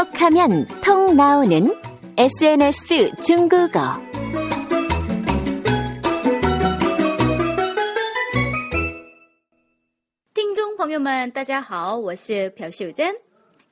톡하면 통 나오는 SNS 중국어. 听众朋友们，大家好，我是朴秀珍。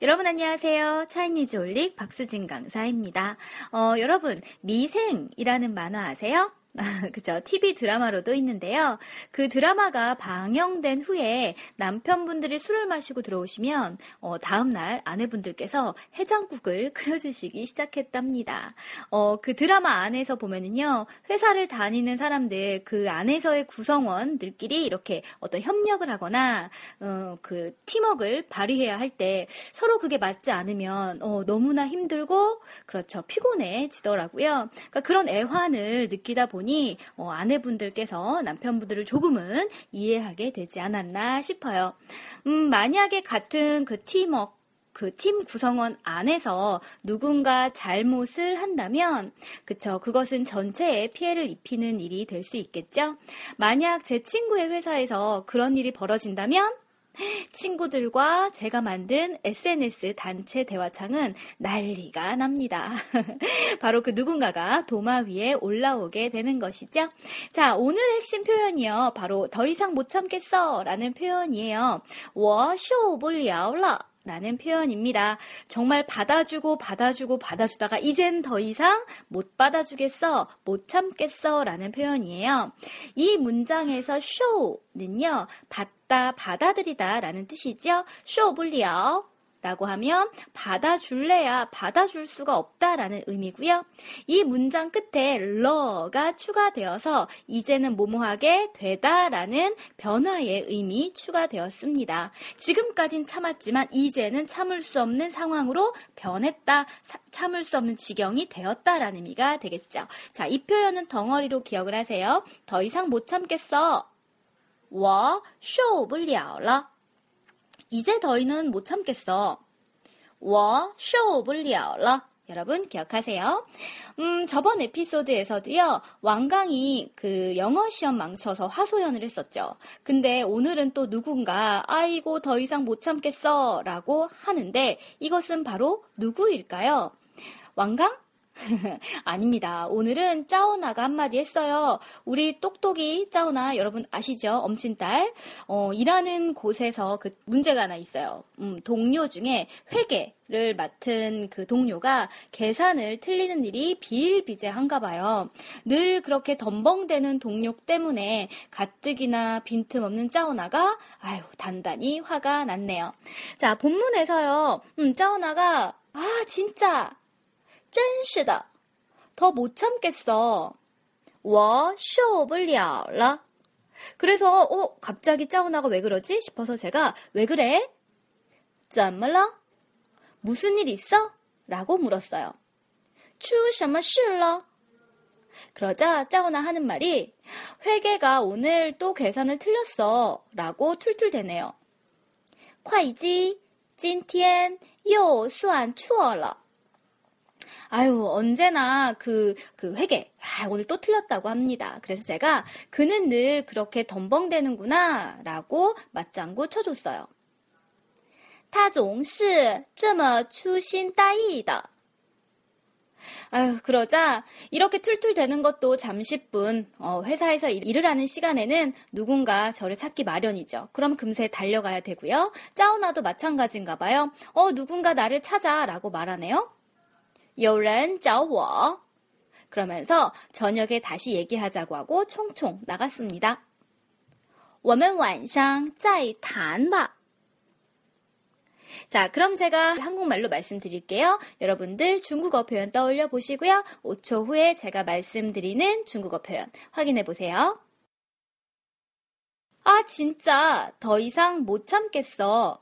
여러분 안녕하세요. 차이니즈 올릭 박수진 강사입니다. 어, 여러분 미생이라는 만화 아세요? 그죠. TV 드라마로도 있는데요. 그 드라마가 방영된 후에 남편분들이 술을 마시고 들어오시면, 어, 다음날 아내분들께서 해장국을 끓여주시기 시작했답니다. 어, 그 드라마 안에서 보면은요, 회사를 다니는 사람들, 그 안에서의 구성원들끼리 이렇게 어떤 협력을 하거나, 어, 그 팀워크를 발휘해야 할 때 서로 그게 맞지 않으면, 어, 너무나 힘들고, 그렇죠. 피곤해지더라고요. 그러니까 그런 애환을 느끼다 보니 보니 어, 아내분들께서 남편분들을 조금은 이해하게 되지 않았나 싶어요. 음, 만약에 같은 그 팀워크 그팀 구성원 안에서 누군가 잘못을 한다면, 그쵸. 그것은 전체에 피해를 입히는 일이 될 수 있겠죠? 만약 제 친구의 회사에서 그런 일이 벌어진다면, 친구들과 제가 만든 SNS 단체 대화창은 난리가 납니다. 바로 그 누군가가 도마 위에 올라오게 되는 것이죠. 자, 오늘 핵심 표현이요. 바로 더 이상 못 참겠어 라는 표현이에요. 我受不了了 라는 표현입니다. 정말 받아주고 받아주고 받아주다가 이젠 더 이상 못 받아주겠어, 못 참겠어 라는 표현이에요. 이 문장에서 show는요, 받 다, 받아들이다 라는 뜻이죠. show不了 라고 하면 받아줄래야 받아줄 수가 없다라는 의미고요. 이 문장 끝에 러가 추가되어서 이제는 뭐뭐하게 되다라는 변화의 의미 추가되었습니다. 지금까진 참았지만 이제는 참을 수 없는 상황으로 변했다. 참을 수 없는 지경이 되었다라는 의미가 되겠죠. 자, 이 표현은 덩어리로 기억을 하세요. 더 이상 못 참겠어. 我受不了了。 이제 더이는 못 참겠어. 我受不了了. 여러분 기억하세요. 음, 저번 에피소드에서도요. 왕강이 그 영어 시험 망쳐서 화소연을 했었죠. 근데 오늘은 또 누군가 아이고 더 이상 못 참겠어라고 하는데 이것은 바로 누구일까요? 왕강? 아닙니다. 오늘은 짜오나가 한마디 했어요. 우리 똑똑이 짜오나 여러분 아시죠? 엄친딸. 어, 일하는 곳에서 그 문제가 하나 있어요. 음, 동료 중에 회계 를 맡은 그 동료가 계산을 틀리는 일이 비일비재한가 봐요. 늘 그렇게 덤벙대는 동료 때문에 가뜩이나 빈틈없는 짜오나가 아유 단단히 화가 났네요. 자 본문에서요. 음, 짜오나가 아 진짜 真是的，더 못 참겠어. 我受不了了. 그래서 어 갑자기 짜오나가 왜 그러지 싶어서 제가 왜 그래? 怎么了? 무슨 일 있어? 라고 물었어요. 出什么事了? 그러자 짜오나 하는 말이 회계가 오늘 또 계산을 틀렸어 라고 툴툴대네요. 会计今天又算错了. 아유, 언제나 그, 그 회계, 아, 오늘 또 틀렸다고 합니다. 그래서 제가 그는 늘 그렇게 덤벙대는구나, 라고 맞장구 쳐줬어요. 他总是这么粗心大意的. 아유, 그러자 이렇게 툴툴대는 것도 잠시뿐 어, 회사에서 일을 하는 시간에는 누군가 저를 찾기 마련이죠. 그럼 금세 달려가야 되고요. 짜오나도 마찬가지인가 봐요. 어, 누군가 나를 찾아라고 말하네요. 有人找我. 그러면서 저녁에 다시 얘기하자고 하고 총총 나갔습니다. 我们晚上再谈吧. 자, 그럼 제가 한국말로 말씀드릴게요. 여러분들 중국어 표현 떠올려 보시고요. 5초 후에 제가 말씀드리는 중국어 표현 확인해 보세요. 아, 진짜 더 이상 못 참겠어.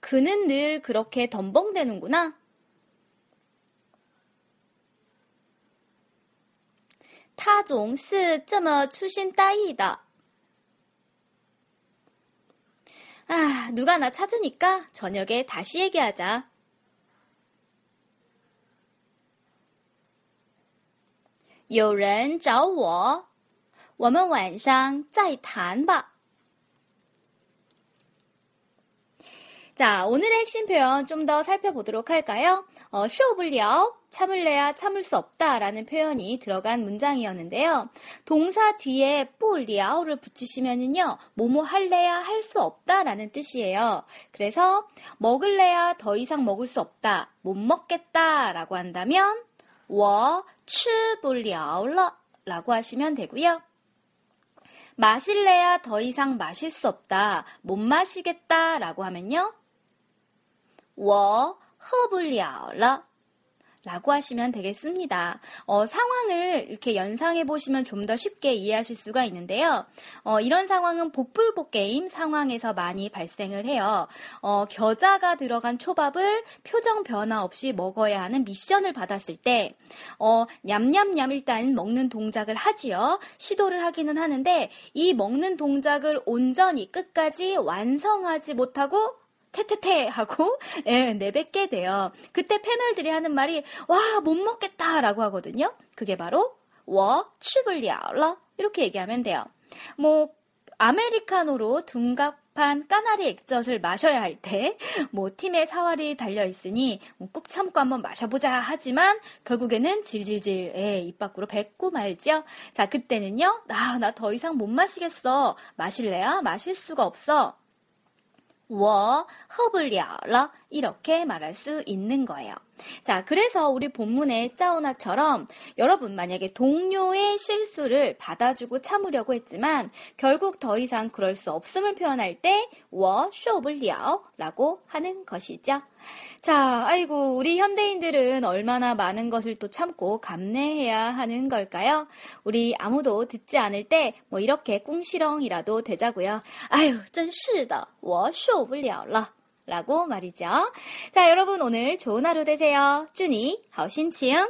그는 늘 그렇게 덤벙대는구나. 他总是这么粗心大意的. 아, 누가 나 찾으니까 저녁에 다시 얘기하자. 有人找我，我们晚上再谈吧。 자, 오늘의 핵심 표현 좀 더 살펴보도록 할까요? 어, 受不了, 참을래야 참을 수 없다라는 표현이 들어간 문장이었는데요. 동사 뒤에 不了를 붙이시면은요, 뭐뭐 할래야 할 수 없다라는 뜻이에요. 그래서 먹을래야 더 이상 먹을 수 없다, 못 먹겠다라고 한다면 我吃不了了 라고 하시면 되고요. 마실래야 더 이상 마실 수 없다, 못 마시겠다 라고 하면요. 我喝不了了 라고 하시면 되겠습니다. 어, 상황을 이렇게 연상해 보시면 좀 더 쉽게 이해하실 수가 있는데요. 어, 이런 상황은 복불복 게임 상황에서 많이 발생을 해요. 어, 겨자가 들어간 초밥을 표정 변화 없이 먹어야 하는 미션을 받았을 때, 어, 냠냠냠 일단 먹는 동작을 하지요. 시도를 하기는 하는데, 이 먹는 동작을 온전히 끝까지 완성하지 못하고 테테테 하고 예, 내뱉게 돼요. 그때 패널들이 하는 말이 와 못 먹겠다라고 하거든요. 그게 바로 我吃不了了 이렇게 얘기하면 돼요. 뭐 아메리카노로 둔갑한 까나리 액젓을 마셔야 할 때 뭐 팀의 사활이 달려 있으니 뭐, 꾹 참고 한번 마셔보자 하지만 결국에는 질질질 예, 입 밖으로 뱉고 말죠. 자 그때는요 아 나 더 이상 못 마시겠어 마실래요 마실 수가 없어 我喝不了了 이렇게 말할 수 있는 거예요. 자, 그래서 우리 본문의 짜오나처럼 여러분 만약에 동료의 실수를 받아주고 참으려고 했지만 결국 더 이상 그럴 수 없음을 표현할 때, 我受不了 라고 하는 것이죠. 자, 아이고, 우리 현대인들은 얼마나 많은 것을 또 참고 감내해야 하는 걸까요? 우리 아무도 듣지 않을 때, 뭐 이렇게 꿍시렁이라도 되자고요. 아유, 真是的,我受不了了. 라고 말이죠. 자, 여러분 오늘 좋은 하루 되세요. 준이, 허신치응.